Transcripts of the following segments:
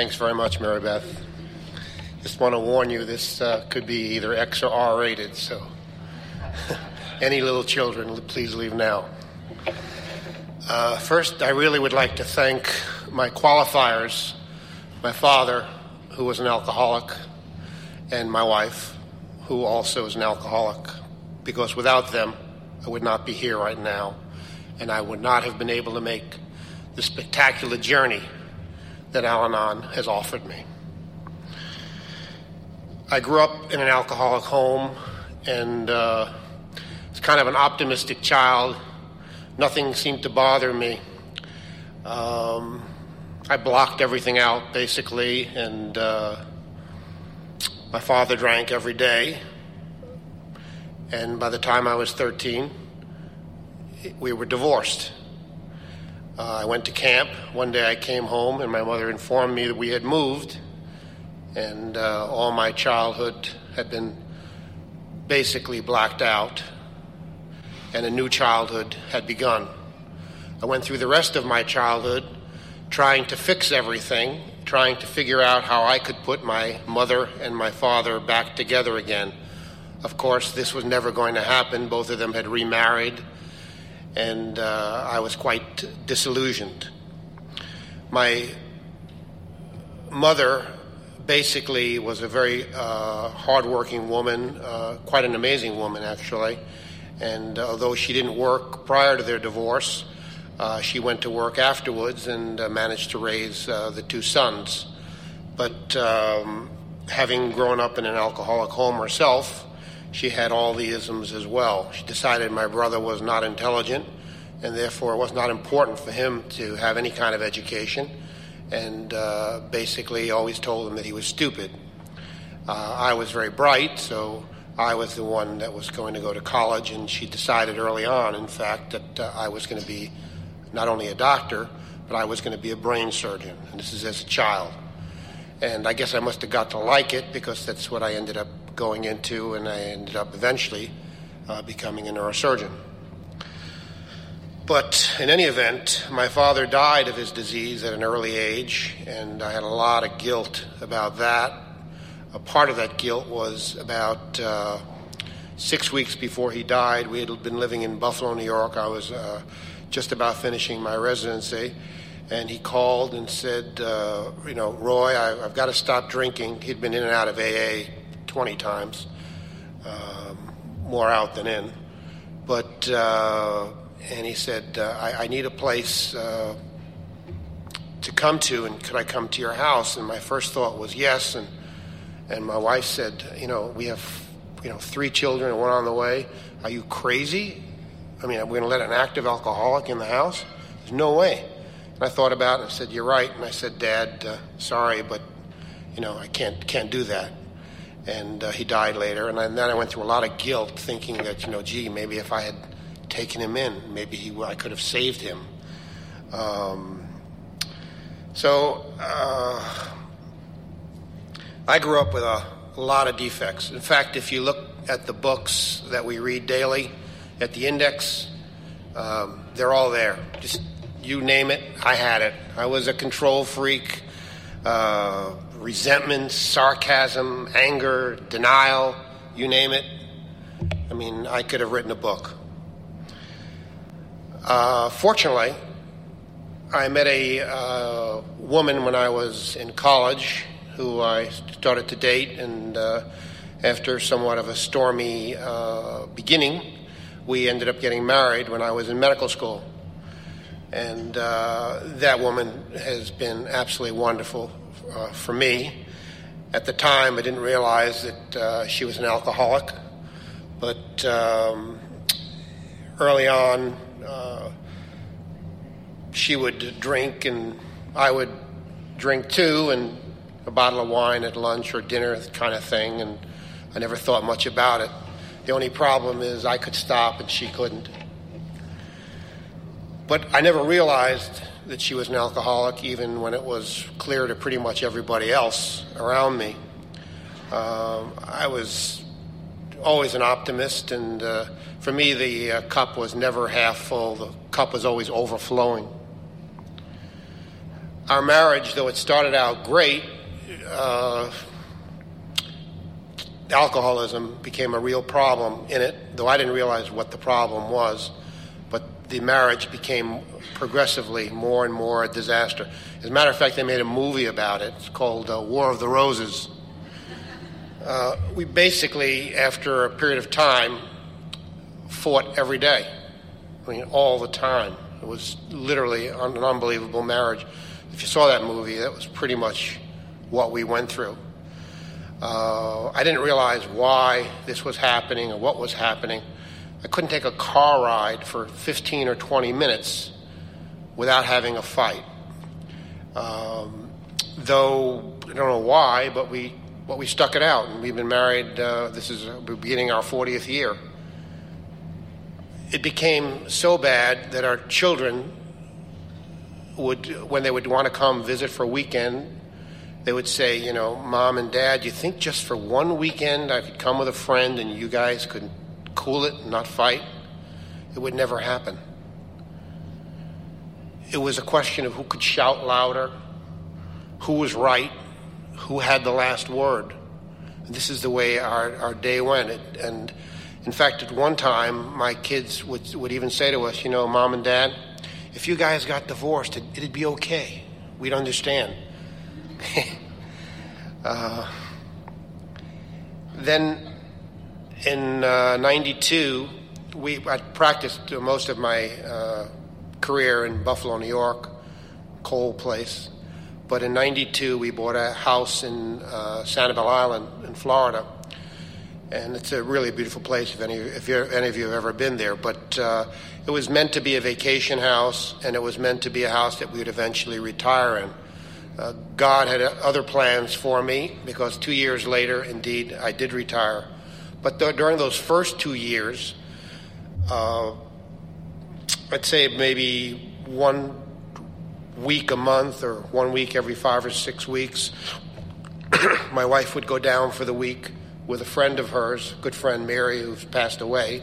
Thanks very much, Mary Beth. Just want to warn you, this uh, could be either X or R rated, so any little children, please leave now. Uh, first, I really would like to thank my qualifiers, my father, who was an alcoholic, and my wife, who also is an alcoholic, because without them, I would not be here right now, and I would not have been able to make the spectacular journey that Al Anon has offered me. I grew up in an alcoholic home and uh, was kind of an optimistic child. Nothing seemed to bother me. Um, I blocked everything out basically, and uh, my father drank every day. And by the time I was 13, we were divorced. Uh, I went to camp. One day I came home, and my mother informed me that we had moved and uh, all my childhood had been basically blacked out, and a new childhood had begun. I went through the rest of my childhood trying to fix everything, trying to figure out how I could put my mother and my father back together again. Of course, this was never going to happen. Both of them had remarried, and uh, I was quite disillusioned. My mother basically was a very uh, hardworking woman, uh, quite an amazing woman, actually. And although she didn't work prior to their divorce, uh, she went to work afterwards and uh, managed to raise uh, the two sons. But um, having grown up in an alcoholic home herself, she had all the isms as well. She decided my brother was not intelligent, and therefore it was not important for him to have any kind of education and uh, basically always told him that he was stupid. Uh, I was very bright, so I was the one that was going to go to college, and she decided early on, in fact, that uh, I was going to be not only a doctor, but I was going to be a brain surgeon, and this is as a child. And I guess I must have got to like it because that's what I ended up going into, and I ended up eventually uh, becoming a neurosurgeon. But in any event, my father died of his disease at an early age, and I had a lot of guilt about that. A part of that guilt was about uh, six weeks before he died. We had been living in Buffalo, New York. I was uh, just about finishing my residency, and he called and said, uh, You know, Roy, I, have got to stop drinking. He'd been in and out of AA 20 times, um, more out than in. But uh, and he said, uh, I, I, need a place uh, to come to, and could I come to your house? And my first thought was yes. And, and my wife said, You know, we have you know, three children and one on the way. Are you crazy? I mean, are we going to let an active alcoholic in the house? There's no way. And I thought about it and I said, You're right. And I said, Dad, uh, sorry, but, you know, I can't, can't do that. And uh, he died later. And then I went through a lot of guilt thinking that, you know, gee, maybe if I had taken him in. Maybe he, I could have saved him. Um, so uh, I grew up with a, a lot of defects. In fact, if you look at the books that we read daily, at the index, um, they're all there. Just you name it, I had it. I was a control freak. Uh, resentment, sarcasm, anger, denial, you name it. I mean, I could have written a book. Uh, fortunately, I met a uh, woman when I was in college who I started to date, and uh, after somewhat of a stormy uh, beginning, we ended up getting married when I was in medical school. And uh, that woman has been absolutely wonderful uh, for me. At the time, I didn't realize that she was an alcoholic, but um, early on, uh, she would drink and I would drink too, and a bottle of wine at lunch or dinner kind of thing, and I never thought much about it. The only problem is I could stop and she couldn't. But I never realized that she was an alcoholic, even when it was clear to pretty much everybody else around me. Um, I was always an optimist, and uh, for me, the uh, cup was never half full. The cup was always overflowing. our marriage, though it started out great, uh, alcoholism became a real problem in it, though I didn't realize what the problem was. The marriage became progressively more and more a disaster. As a matter of fact, they made a movie about it. It's called uh, War of the Roses. Uh, we basically, after a period of time, fought every day. I mean, all the time. It was literally an unbelievable marriage. If you saw that movie, that was pretty much what we went through. Uh, I didn't realize why this was happening or what was happening. I couldn't take a car ride for 15 or 20 minutes without having a fight. Um, though I don't know why, but we but we stuck it out, and we've been married. Uh, this is beginning our 40th year. It became so bad that our children would, when they would want to come visit for a weekend, they would say, you know, mom and dad, you think just for one weekend I could come with a friend and you guys could cool it and not fight? It would never happen. It was a question of who could shout louder, who was right, who had the last word. This is the way our, our day went. It, and in fact, at one time, my kids would, would even say to us, you know, mom and dad, if you guys got divorced, it, it'd be okay. We'd understand. uh, then in uh, 92, we, I practiced most of my uh, career in Buffalo, New York, coal place. But in 92, we bought a house in uh, Sanibel Island in Florida. And it's a really beautiful place if any, if any of you have ever been there. But uh, it was meant to be a vacation house, and it was meant to be a house that we would eventually retire in. Uh, God had other plans for me because two years later, indeed, I did retire. But th- during those first two years, uh, I'd say maybe one week a month or one week every five or six weeks, my wife would go down for the week with a friend of hers, good friend Mary, who's passed away.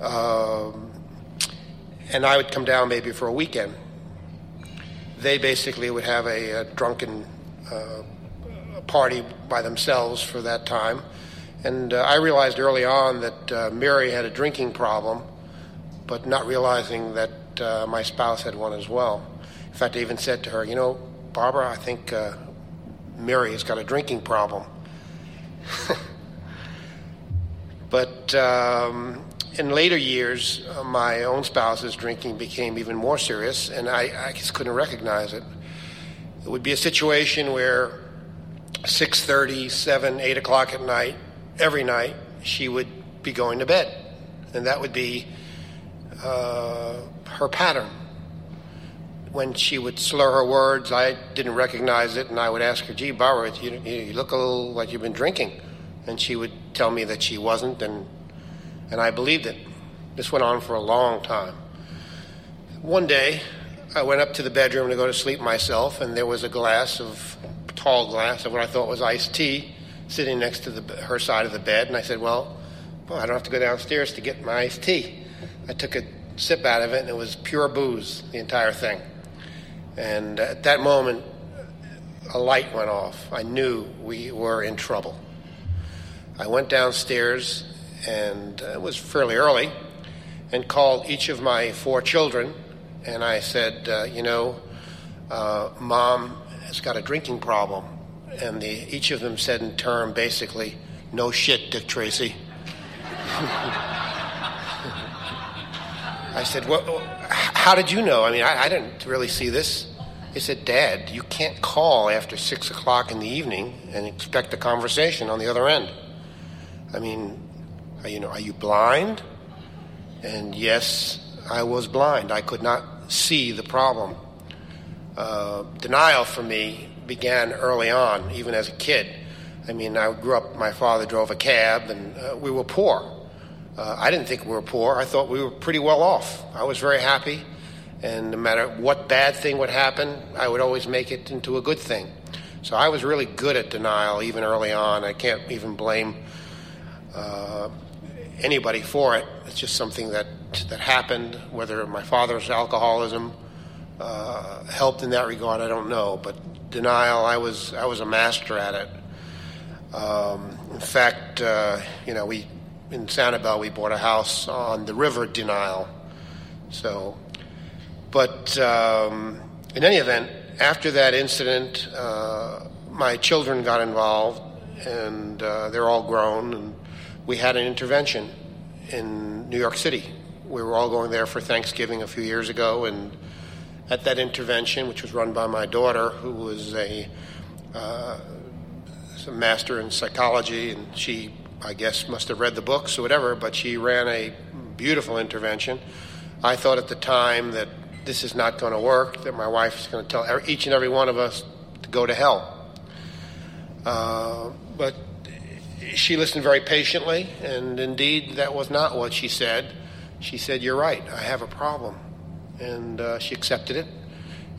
Um, and I would come down maybe for a weekend. They basically would have a, a drunken uh, party by themselves for that time. And uh, I realized early on that uh, Mary had a drinking problem, but not realizing that uh, my spouse had one as well. In fact, I even said to her, You know, Barbara, I think uh, Mary has got a drinking problem. but um, in later years, uh, my own spouse's drinking became even more serious, and I, I, just couldn't recognize it. It would be a situation where 6.30, 7, 8 o'clock at night, every night, she would be going to bed. And that would be uh, her pattern. When she would slur her words, I didn't recognize it, and I would ask her, gee, Barbara, you, you look a little like you've been drinking. And she would tell me that she wasn't, and and I believed it. This went on for a long time. One day, I went up to the bedroom to go to sleep myself, and there was a glass of tall glass of what I thought was iced tea sitting next to the, her side of the bed, and I said, "Well, well, I don't have to go downstairs to get my iced tea." I took a sip out of it, and it was pure booze, the entire thing. And at that moment, a light went off. I knew we were in trouble. I went downstairs and it was fairly early, and called each of my four children, and I said, uh, you know, uh, mom has got a drinking problem, and the, each of them said in turn, basically, no shit, Dick Tracy. I said, well, how did you know? I mean, I, I didn't really see this. He said, Dad, you can't call after six o'clock in the evening and expect a conversation on the other end. I mean, you know, are you blind? And yes, I was blind. I could not see the problem. Uh, denial for me began early on, even as a kid. I mean, I grew up, my father drove a cab, and uh, we were poor. Uh, I didn't think we were poor. I thought we were pretty well off. I was very happy, and no matter what bad thing would happen, I would always make it into a good thing. So I was really good at denial even early on. I can't even blame uh, anybody for it. It's just something that that happened, whether my father's alcoholism uh, helped in that regard, I don't know. But denial, I was I was a master at it. Um, in fact, uh, you know, we in Sanibel we bought a house on the river Denial. So, but um, in any event, after that incident, uh, my children got involved, and uh, they're all grown, and we had an intervention in New York City. We were all going there for Thanksgiving a few years ago, and at that intervention, which was run by my daughter, who was a, uh, a master in psychology, and she, I guess, must have read the books or whatever, but she ran a beautiful intervention. I thought at the time that this is not going to work, that my wife is going to tell each and every one of us to go to hell. Uh, but she listened very patiently, and indeed, that was not what she said. She said, You're right, I have a problem. And uh, she accepted it.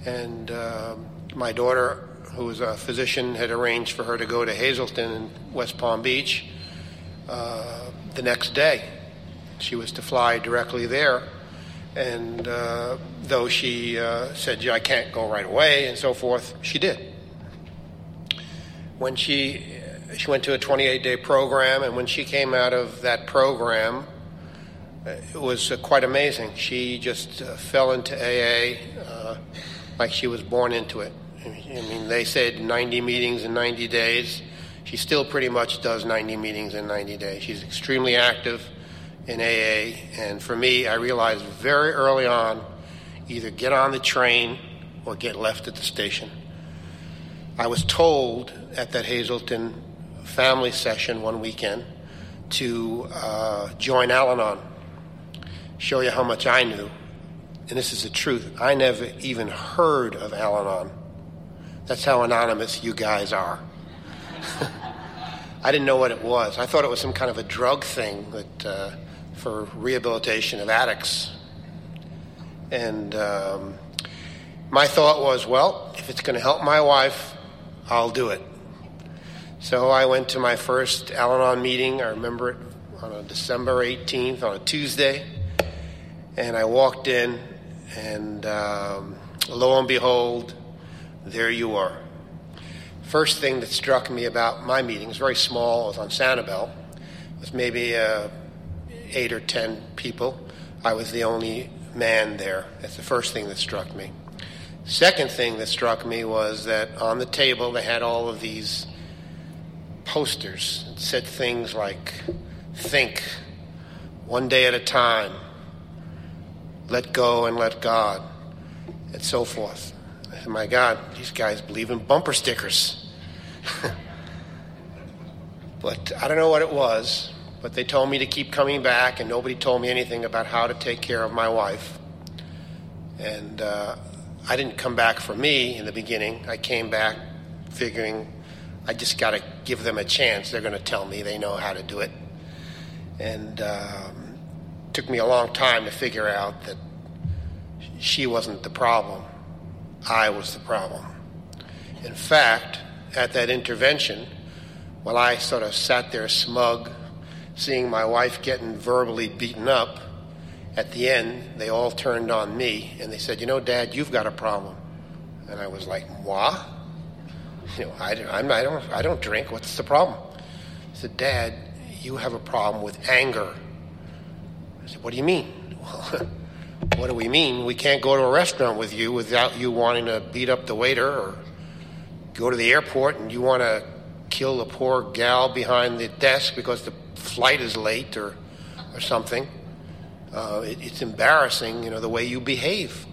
And uh, my daughter, who was a physician, had arranged for her to go to Hazelden in West Palm Beach uh, the next day. She was to fly directly there. And uh, though she uh, said, yeah, I can't go right away and so forth, she did. When she, she went to a 28 day program, and when she came out of that program, it was uh, quite amazing. She just uh, fell into AA uh, like she was born into it. I mean, they said 90 meetings in 90 days. She still pretty much does 90 meetings in 90 days. She's extremely active in AA. And for me, I realized very early on either get on the train or get left at the station. I was told at that Hazelden family session one weekend to uh, join Al Anon, show you how much I knew. And this is the truth. I never even heard of Al Anon. That's how anonymous you guys are. I didn't know what it was. I thought it was some kind of a drug thing that uh, for rehabilitation of addicts. And um, my thought was, well, if it's going to help my wife, I'll do it. So I went to my first Al Anon meeting. I remember it on December 18th, on a Tuesday. And I walked in, and um, lo and behold, there you are. First thing that struck me about my meeting was very small. It was on Sanibel. It was maybe a eight or ten people. I was the only man there. That's the first thing that struck me. Second thing that struck me was that on the table they had all of these posters that said things like think, one day at a time, let go and let God, and so forth. My God, these guys believe in bumper stickers. but I don't know what it was, but they told me to keep coming back, and nobody told me anything about how to take care of my wife. And uh, I didn't come back for me in the beginning. I came back figuring I just got to give them a chance. They're going to tell me they know how to do it. And um, took me a long time to figure out that she wasn't the problem. I was the problem. In fact, at that intervention, while I sort of sat there smug seeing my wife getting verbally beaten up, at the end, they all turned on me and they said, You know, Dad, you've got a problem. And I was like, Moi? You know, I, I'm, I, don't, I don't drink. What's the problem? I said, Dad, you have a problem with anger. I said, What do you mean? What do we mean? We can't go to a restaurant with you without you wanting to beat up the waiter or go to the airport and you want to kill the poor gal behind the desk because the flight is late or, or something. Uh, it, it's embarrassing, you know, the way you behave.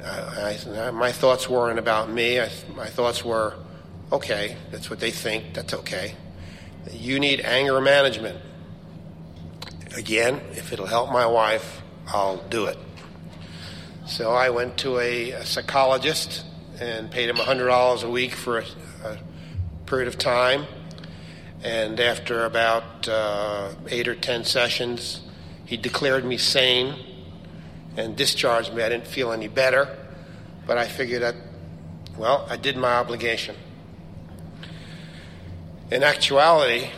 Uh, I, my thoughts weren't about me. I, my thoughts were, okay, that's what they think. That's okay. You need anger management. Again, if it'll help my wife, I'll do it. So I went to a, a psychologist and paid him $100 a week for a, a period of time and after about uh, eight or ten sessions, he declared me sane and discharged me. I didn't feel any better, but I figured that, well, I did my obligation. In actuality,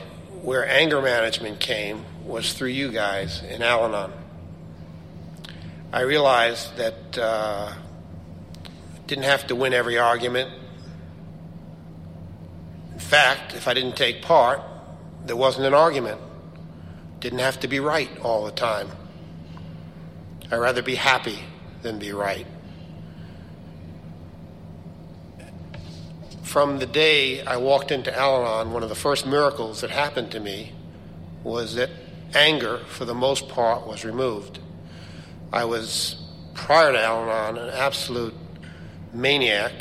where anger management came was through you guys in Al Anon. I realized that uh, didn't have to win every argument. In fact, if I didn't take part, there wasn't an argument. Didn't have to be right all the time. I'd rather be happy than be right. From the day I walked into Al Anon, one of the first miracles that happened to me was that anger, for the most part, was removed. I was, prior to Al Anon, an absolute maniac.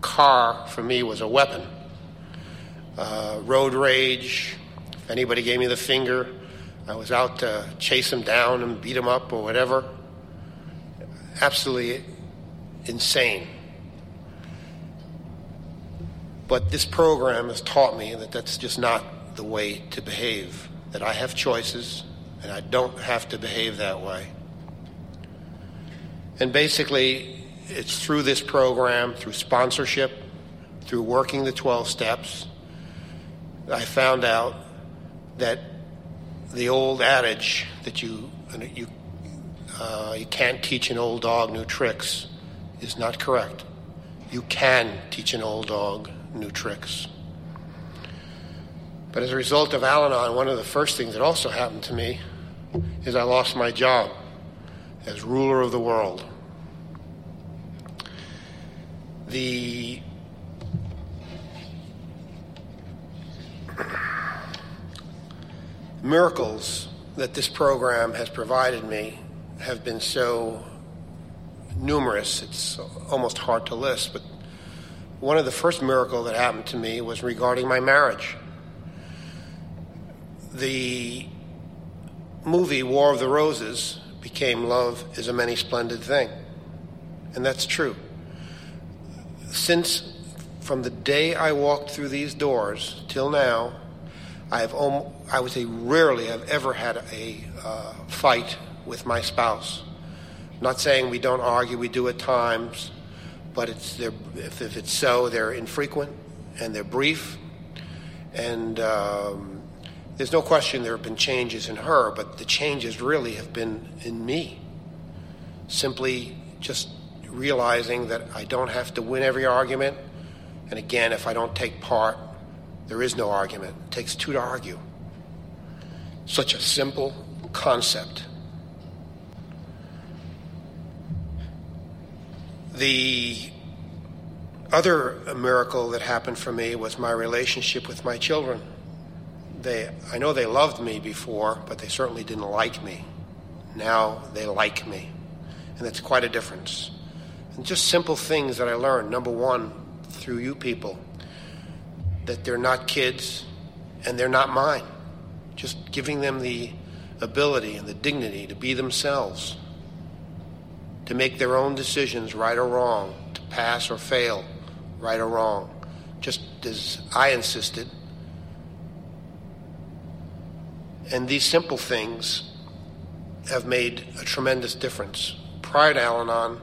Car, for me, was a weapon. Uh, road rage, if anybody gave me the finger, I was out to chase them down and beat them up or whatever. Absolutely insane. But this program has taught me that that's just not the way to behave, that I have choices and I don't have to behave that way. And basically, it's through this program, through sponsorship, through working the 12 steps, I found out that the old adage that you, you, uh, you can't teach an old dog new tricks is not correct. You can teach an old dog new tricks. But as a result of Al Anon, one of the first things that also happened to me is I lost my job as ruler of the world. The miracles that this program has provided me have been so numerous, it's almost hard to list. But one of the first miracles that happened to me was regarding my marriage. The movie War of the Roses became Love is a Many Splendid Thing. And that's true. Since from the day I walked through these doors till now, I have I would say rarely have ever had a uh, fight with my spouse. Not saying we don't argue, we do at times, but it's if, if it's so, they're infrequent and they're brief. And um, there's no question there have been changes in her, but the changes really have been in me. Simply just realizing that I don't have to win every argument. And again, if I don't take part, there is no argument. It takes two to argue. Such a simple concept. The other miracle that happened for me was my relationship with my children. They, I know they loved me before, but they certainly didn't like me. Now they like me. And that's quite a difference. And just simple things that I learned. Number one, through you people that they're not kids and they're not mine. Just giving them the ability and the dignity to be themselves, to make their own decisions, right or wrong, to pass or fail, right or wrong, just as I insisted. And these simple things have made a tremendous difference. Prior to Al Anon,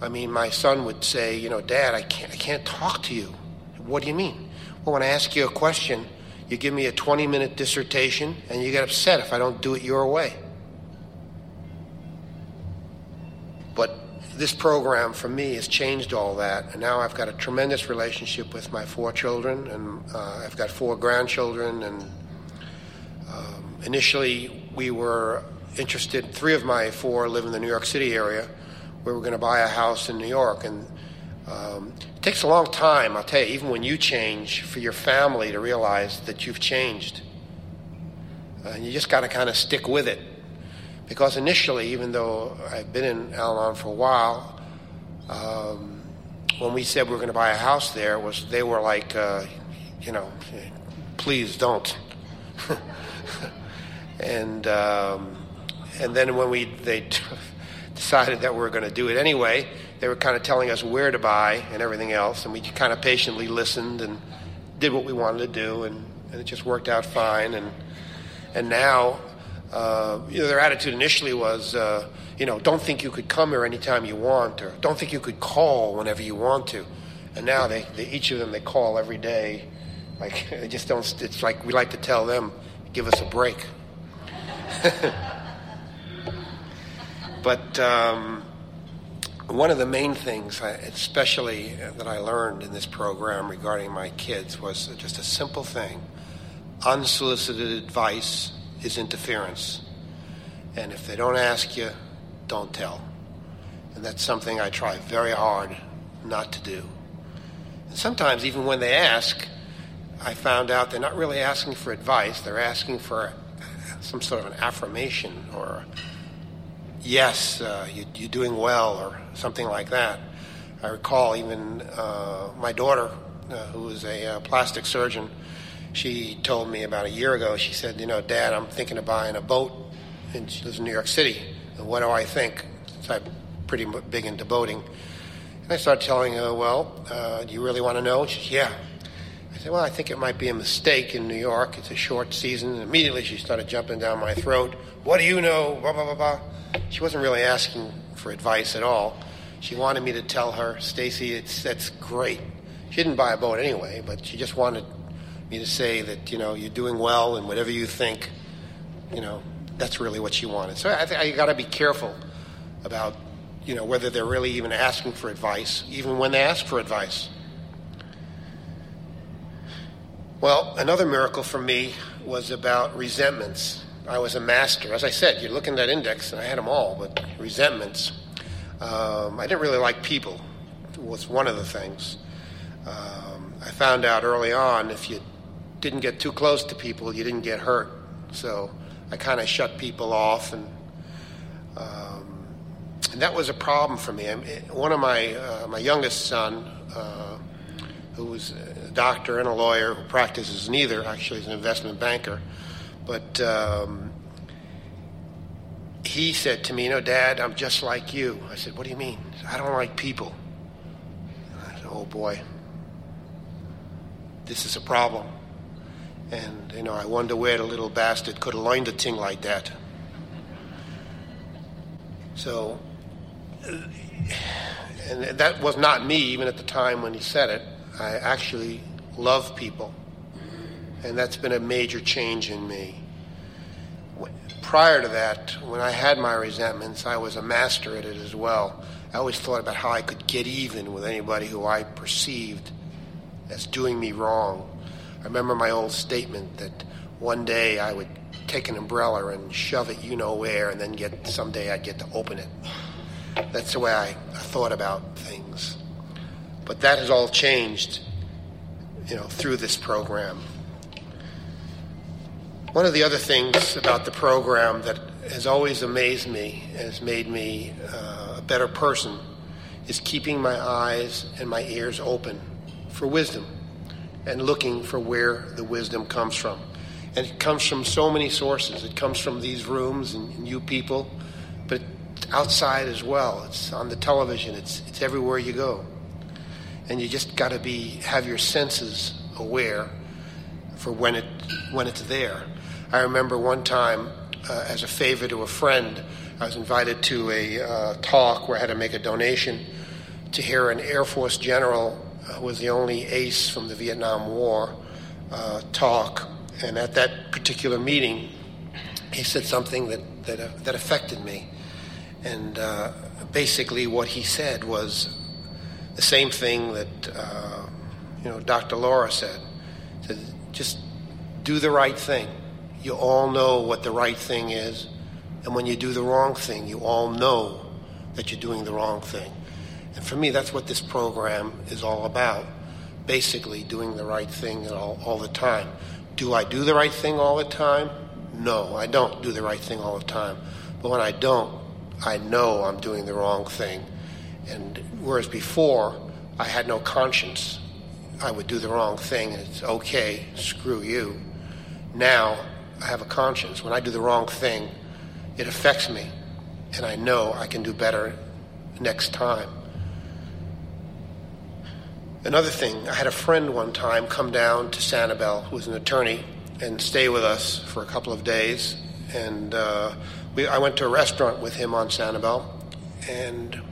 I mean, my son would say, you know, Dad, I can't, I can't talk to you. What do you mean? Well, when I ask you a question, you give me a 20 minute dissertation and you get upset if I don't do it your way. But this program for me has changed all that, and now I've got a tremendous relationship with my four children, and uh, I've got four grandchildren. And initially, we were interested. Three of my four live in the New York City area. We were going to buy a house in New York, and um, it takes a long time, I'll tell you, even when you change, for your family to realize that you've changed. Uh, and you just got to kind of stick with it. Because initially, even though I've been in Al Anon for a while, um, when we said we were going to buy a house there, was they were like, uh, you know, please don't. and um, and then when we they decided that we were going to do it anyway, they were kind of telling us where to buy and everything else, and we kind of patiently listened and did what we wanted to do, and, and it just worked out fine. And and now, uh, you know, their attitude initially was, uh, you know, don't think you could come here anytime you want, or don't think you could call whenever you want to. And now they, they each of them they call every day. Like they just don't. It's like we like to tell them, give us a break. But um, one of the main things, I, especially that I learned in this program regarding my kids, was just a simple thing unsolicited advice is interference. And if they don't ask you, don't tell. And that's something I try very hard not to do. And sometimes, even when they ask, I found out they're not really asking for advice, they're asking for some sort of an affirmation or, yes, uh, you, are doing well, or something like that. I recall even uh, my daughter, uh, who is a uh, plastic surgeon, she told me about a year ago, she said, You know, Dad, I'm thinking of buying a boat, and she lives in New York City. What do I think? I'm pretty big into boating. And I started telling her, Well, uh, do you really want to know? She said, Yeah. I said, Well, I think it might be a mistake in New York. It's a short season. And immediately she started jumping down my throat. What do you know? Blah, blah, blah, blah. She wasn't really asking for advice at all. She wanted me to tell her, Stacy, it's that's great. She didn't buy a boat anyway, but she just wanted me to say that you know you're doing well and whatever you think, you know, that's really what she wanted. So I, th- I got to be careful about you know whether they're really even asking for advice, even when they ask for advice. Well, another miracle for me was about resentments. I was a master. As I said, you look in that index, and I had them all, but resentments. Um, I didn't really like people, was one of the things. Um, I found out early on if you didn't get too close to people, you didn't get hurt. So I kind of shut people off, and, um, and that was a problem for me. I one of my uh, my youngest son, uh, who was a doctor and a lawyer who practices neither, actually, is an investment banker, but. Um, he said to me, You know, Dad, I'm just like you. I said, What do you mean? I don't like people. I said, Oh boy, this is a problem. And, you know, I wonder where the little bastard could have learned a thing like that. So, and that was not me even at the time when he said it. I actually love people. And that's been a major change in me. Prior to that, when I had my resentments, I was a master at it as well. I always thought about how I could get even with anybody who I perceived as doing me wrong I remember my old statement that one day I would take an umbrella and shove it you know where, and then get someday I'd get to open it. That's the way I, thought about things. But that has all changed, you know, through this program. One of the other things about the program that has always amazed me, has made me uh, a better person, is keeping my eyes and my ears open for wisdom and looking for where the wisdom comes from. And it comes from so many sources. It comes from these rooms and, and you people, but outside as well. It's on the television. It's it's everywhere you go. And you just got to be have your senses aware for when it when it's there. I remember one time, uh, as a favor to a friend, I was invited to a uh, talk where I had to make a donation to hear an Air Force general who was the only ace from the Vietnam War uh, talk. And at that particular meeting, he said something that, that, uh, that affected me. And uh, basically, what he said was the same thing that uh, you know Dr. Laura said. said. Just do the right thing. You all know what the right thing is. And when you do the wrong thing, you all know that you're doing the wrong thing. And for me, that's what this program is all about. Basically, doing the right thing all, all the time. Do I do the right thing all the time? No, I don't do the right thing all the time. But when I don't, I know I'm doing the wrong thing. And whereas before, I had no conscience. I would do the wrong thing and it's okay, screw you. Now, I have a conscience. When I do the wrong thing, it affects me. And I know I can do better next time. Another thing, I had a friend one time come down to Sanibel, who was an attorney, and stay with us for a couple of days. And uh, we, I went to a restaurant with him on Sanibel, and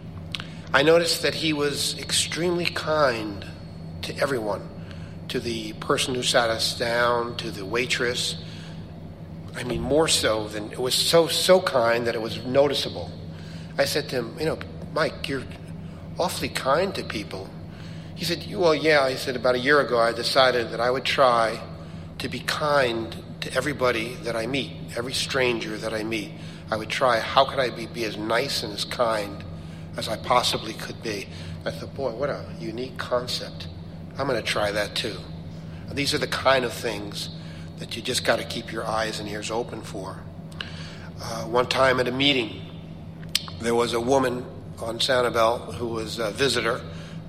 I noticed that he was extremely kind to everyone, to the person who sat us down, to the waitress. I mean, more so than it was so so kind that it was noticeable. I said to him, You know, Mike, you're awfully kind to people. He said, Well, yeah. He said, About a year ago, I decided that I would try to be kind to everybody that I meet, every stranger that I meet. I would try, how could I be, be as nice and as kind as I possibly could be? I thought, boy, what a unique concept. I'm going to try that too. These are the kind of things that you just got to keep your eyes and ears open for. Uh, one time at a meeting, there was a woman on Sanibel who was a visitor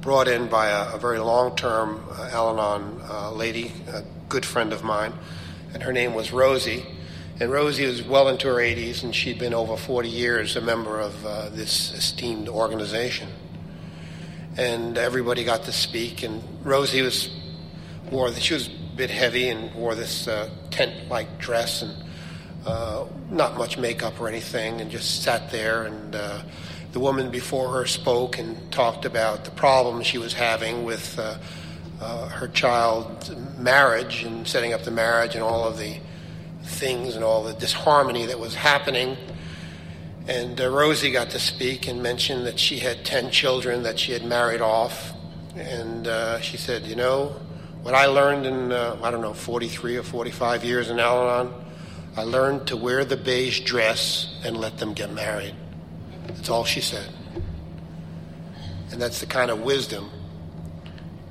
brought in by a, a very long term uh, Al Anon uh, lady, a good friend of mine, and her name was Rosie. And Rosie was well into her 80s, and she'd been over 40 years a member of uh, this esteemed organization. And everybody got to speak, and Rosie was wore she was a bit heavy and wore this uh, tent-like dress and uh, not much makeup or anything, and just sat there. And uh, the woman before her spoke and talked about the problems she was having with uh, uh, her child's marriage and setting up the marriage and all of the things and all the disharmony that was happening. And uh, Rosie got to speak and mentioned that she had 10 children that she had married off. And she said, You know, what I learned in, uh, I don't know, 43 or 45 years in Al Anon, I learned to wear the beige dress and let them get married. That's all she said. And that's the kind of wisdom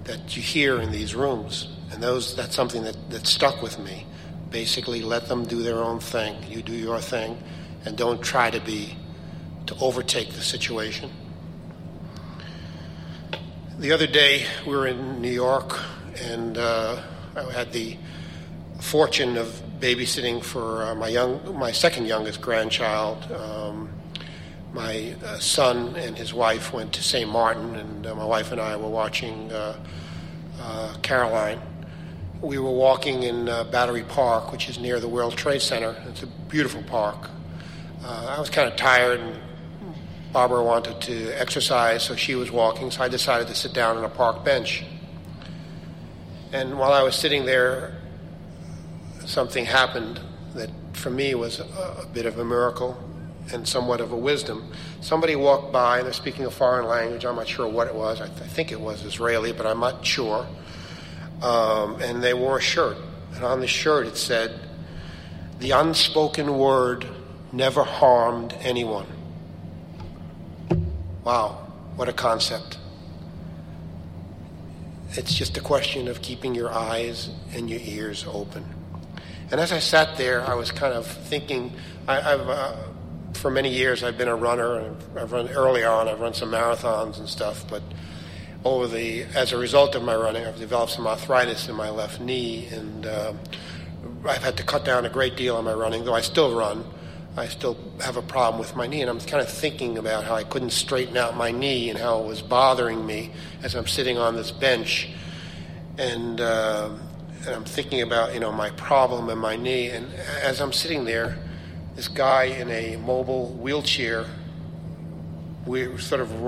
that you hear in these rooms. And those, that's something that, that stuck with me. Basically, let them do their own thing. You do your thing, and don't try to be, to overtake the situation. The other day, we were in New York and uh, I had the fortune of babysitting for uh, my young, my second youngest grandchild. Um, my uh, son and his wife went to St. Martin, and uh, my wife and I were watching uh, uh, Caroline. We were walking in uh, Battery Park, which is near the World Trade Center. It's a beautiful park. Uh, I was kind of tired, and Barbara wanted to exercise, so she was walking, so I decided to sit down on a park bench. And while I was sitting there, something happened that for me was a, a bit of a miracle and somewhat of a wisdom. Somebody walked by and they're speaking a foreign language. I'm not sure what it was. I, th- I think it was Israeli, but I'm not sure. Um, and they wore a shirt. And on the shirt it said, The unspoken word never harmed anyone. Wow, what a concept. It's just a question of keeping your eyes and your ears open. And as I sat there, I was kind of thinking. I, have uh, for many years I've been a runner, I've run early on. I've run some marathons and stuff, but over the as a result of my running, I've developed some arthritis in my left knee, and uh, I've had to cut down a great deal on my running. Though I still run, I still have a problem with my knee, and I'm kind of thinking about how I couldn't straighten out my knee and how it was bothering me as I'm sitting on this bench, and, uh, and I'm thinking about you know my problem in my knee, and as I'm sitting there, this guy in a mobile wheelchair, we sort of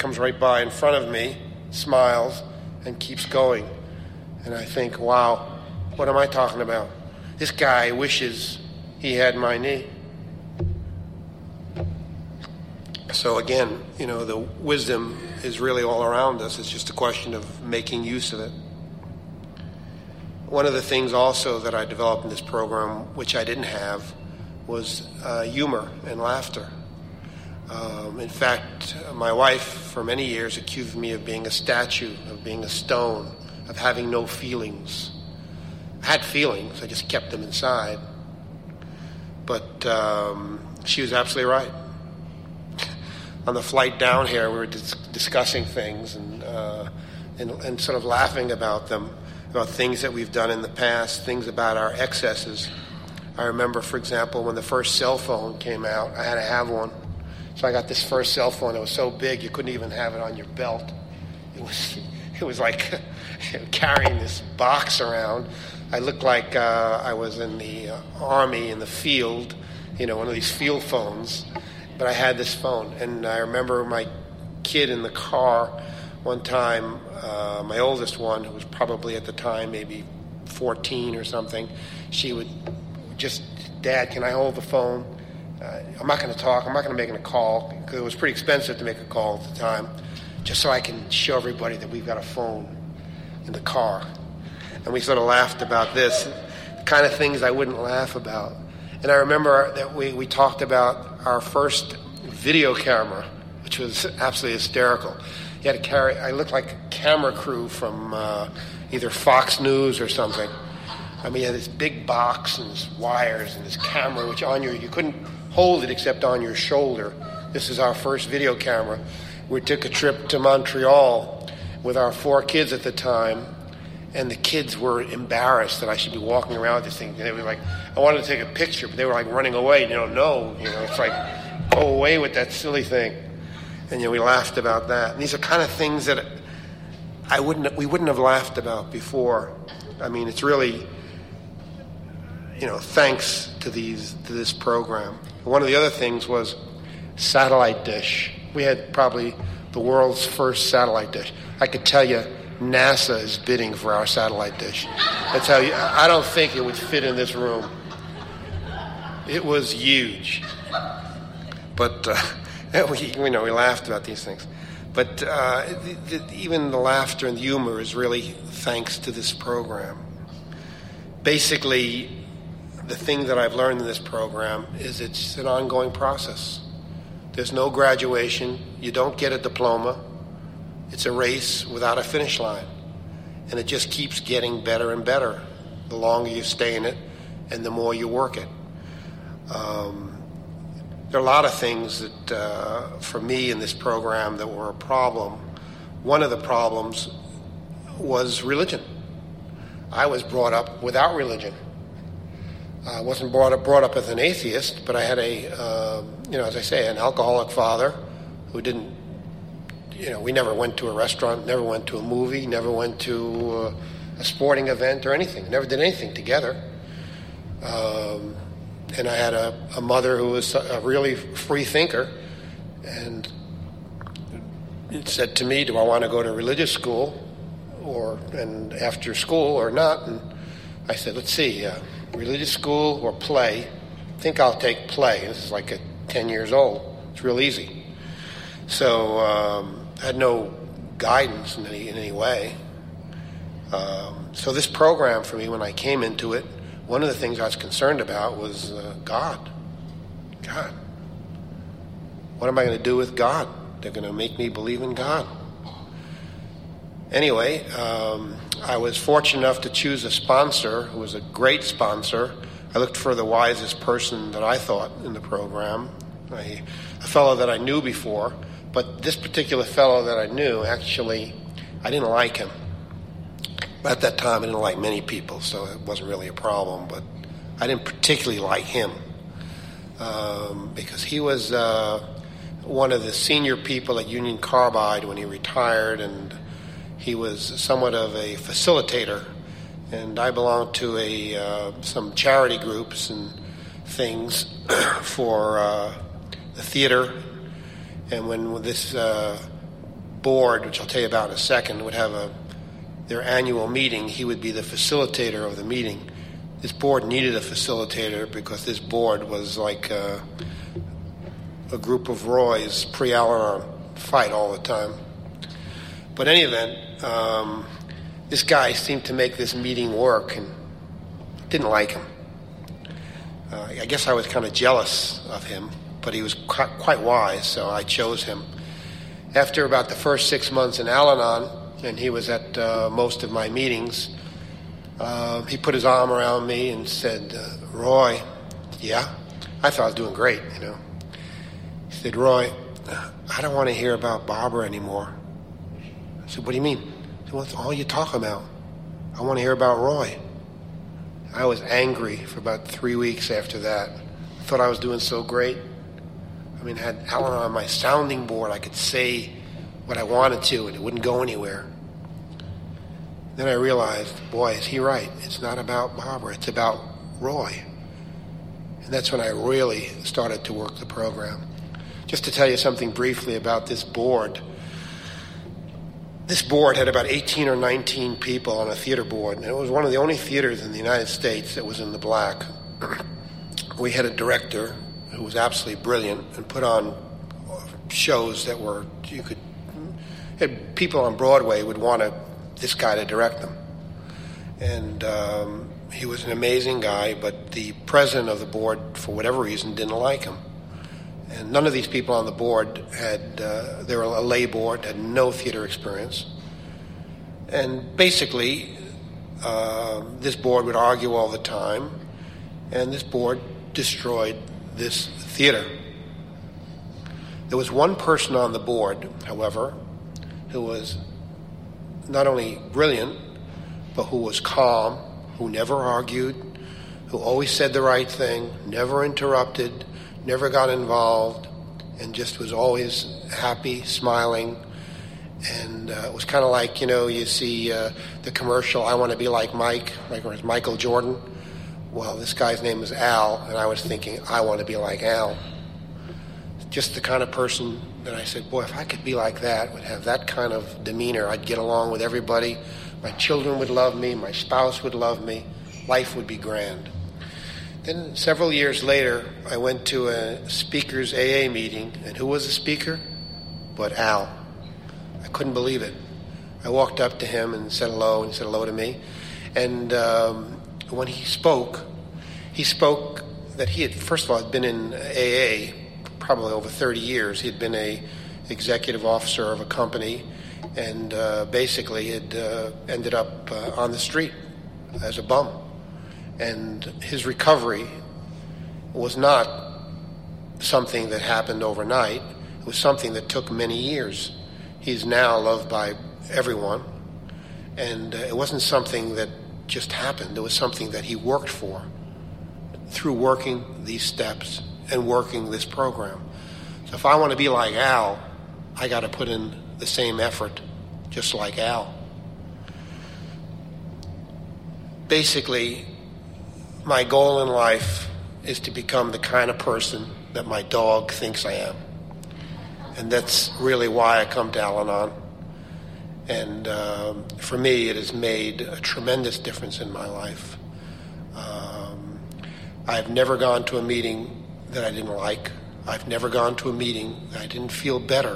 comes right by in front of me, smiles, and keeps going, and I think, wow, what am I talking about? This guy wishes he had my knee. So again, you know, the wisdom is really all around us. It's just a question of making use of it. One of the things also that I developed in this program, which I didn't have, was uh, humor and laughter. Um, in fact, my wife, for many years, accused me of being a statue, of being a stone, of having no feelings. I had feelings, I just kept them inside. But um, she was absolutely right on the flight down here, we were dis- discussing things and, uh, and, and sort of laughing about them, about things that we've done in the past, things about our excesses. I remember, for example, when the first cell phone came out, I had to have one. So I got this first cell phone. It was so big you couldn't even have it on your belt. It was, it was like carrying this box around. I looked like uh, I was in the uh, army in the field, you know, one of these field phones but I had this phone. And I remember my kid in the car one time, uh, my oldest one, who was probably at the time maybe 14 or something, she would just, Dad, can I hold the phone? Uh, I'm not going to talk. I'm not going to make a call because it was pretty expensive to make a call at the time, just so I can show everybody that we've got a phone in the car. And we sort of laughed about this, the kind of things I wouldn't laugh about. And I remember that we, we talked about our first video camera, which was absolutely hysterical. You had to carry, I looked like a camera crew from uh, either Fox News or something. I mean, you had this big box and wires and this camera, which on your, you couldn't hold it except on your shoulder. This is our first video camera. We took a trip to Montreal with our four kids at the time, and the kids were embarrassed that I should be walking around with this thing. They were like, I wanted to take a picture, but they were like running away. You don't know, you know, it's like, go away with that silly thing. And you know, we laughed about that. And these are kind of things that I wouldn't, we wouldn't have laughed about before. I mean, it's really, you know, thanks to these to this program. One of the other things was satellite dish. We had probably the world's first satellite dish. I could tell you NASA is bidding for our satellite dish. That's how you, I don't think it would fit in this room. It was huge. But uh, we, you know, we laughed about these things. But uh, the, the, even the laughter and the humor is really thanks to this program. Basically, the thing that I've learned in this program is it's an ongoing process. There's no graduation. You don't get a diploma. It's a race without a finish line. And it just keeps getting better and better the longer you stay in it and the more you work it. Um, there are a lot of things that, uh, for me in this program, that were a problem. One of the problems was religion. I was brought up without religion. I wasn't brought up, brought up as an atheist, but I had a, uh, you know, as I say, an alcoholic father who didn't, you know, we never went to a restaurant, never went to a movie, never went to uh, a sporting event or anything, never did anything together. Um, and I had a, a mother who was a really free thinker and said to me, do I want to go to religious school or, and after school or not? And I said, let's see. Uh, religious school or play. I think I'll take play. This is like at 10 years old. It's real easy. So um, I had no guidance in any, in any way. Um, so this program for me, when I came into it, one of the things I was concerned about was uh, God. God. What am I going to do with God? They're going to make me believe in God. Anyway, um, I was fortunate enough to choose a sponsor who was a great sponsor. I looked for the wisest person that I thought in the program, a, a fellow that I knew before, but this particular fellow that I knew, actually, I didn't like him. At that time, I didn't like many people, so it wasn't really a problem, but I didn't particularly like him um, because he was uh, one of the senior people at Union Carbide when he retired, and he was somewhat of a facilitator, and I belonged to a uh, some charity groups and things for uh, the theater. And when this uh, board, which I'll tell you about in a second, would have a their annual meeting, he would be the facilitator of the meeting. This board needed a facilitator because this board was like uh, a group of Roys pre-Al-Anon fight all the time. But any event, um, this guy seemed to make this meeting work and didn't like him. Uh, I guess I was kind of jealous of him, but he was quite, quite wise, so I chose him. After about the first six months in Al Anon, and he was at uh, most of my meetings, uh, he put his arm around me and said, uh, Roy, yeah? I thought I was doing great, you know. He said, Roy, I don't want to hear about Barbara anymore. I said, What do you mean? Well, that's all you talk about. I want to hear about Roy. I was angry for about three weeks after that. I thought I was doing so great. I mean, I had Al Anon my sounding board. I could say what I wanted to, and it wouldn't go anywhere. Then I realized, boy, is he right? It's not about Barbara, it's about Roy. And that's when I really started to work the program. Just to tell you something briefly about this board, this board had about 18 or 19 people on a theater board, and it was one of the only theaters in the United States that was in the black. we had a director who was absolutely brilliant and put on shows that were you could people on Broadway would want this guy to direct them, and um, he was an amazing guy. But the president of the board, for whatever reason, didn't like him, and none of these people on the board had uh, they were a lay board, had no theater experience, and basically uh, this board would argue all the time, and this board destroyed this theater. There was one person on the board, however, who was not only brilliant, but who was calm, who never argued, who always said the right thing, never interrupted, never got involved, and just was always happy, smiling. And uh, it was kind of like, you know, you see uh, the commercial, I want to be like Mike, like or Michael Jordan. Well, this guy's name is Al, and I was thinking, I want to be like Al. Just the kind of person and I said, boy, if I could be like that, would have that kind of demeanor, I'd get along with everybody. My children would love me. My spouse would love me. Life would be grand. Then several years later, I went to a speaker's AA meeting, and who was the speaker? But Al. I couldn't believe it. I walked up to him and said hello, and he said hello to me. And um, when he spoke, he spoke that he had, first of all, had been in AA probably over 30 years. He'd been a executive officer of a company and uh, basically had uh, ended up uh, on the street as a bum. And his recovery was not something that happened overnight. It was something that took many years. He's now loved by everyone. And uh, it wasn't something that just happened. It was something that he worked for through working these steps and working this program. So if I want to be like Al, I got to put in the same effort, just like Al. Basically, my goal in life is to become the kind of person that my dog thinks I am. And that's really why I come to Al Anon. And um, for me, it has made a tremendous difference in my life. Um, I've never gone to a meeting that I didn't like. I've never gone to a meeting that I didn't feel better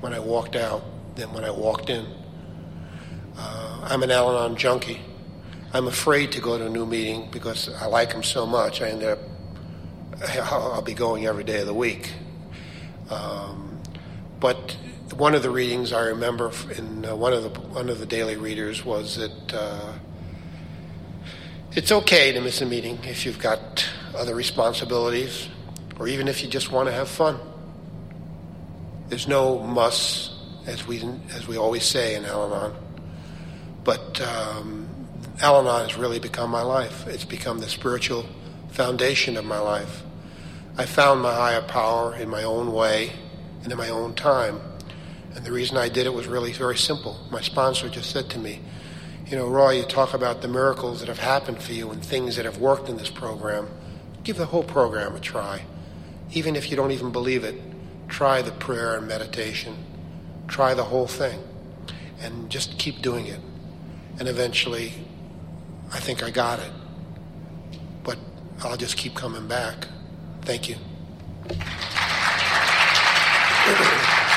when I walked out than when I walked in. Uh, I'm an Al Anon junkie. I'm afraid to go to a new meeting because I like them so much. I end up, I'll be going every day of the week. Um, but one of the readings I remember in uh, one of the one of the daily readers was that uh, it's okay to miss a meeting if you've got other responsibilities or even if you just want to have fun. There's no must, as we, as we always say in Al Anon. But um, Al Anon has really become my life. It's become the spiritual foundation of my life. I found my higher power in my own way and in my own time. And the reason I did it was really very simple. My sponsor just said to me, You know, Roy, you talk about the miracles that have happened for you and things that have worked in this program. Give the whole program a try. Even if you don't even believe it, try the prayer and meditation. Try the whole thing. And just keep doing it. And eventually, I think I got it. But I'll just keep coming back. Thank you.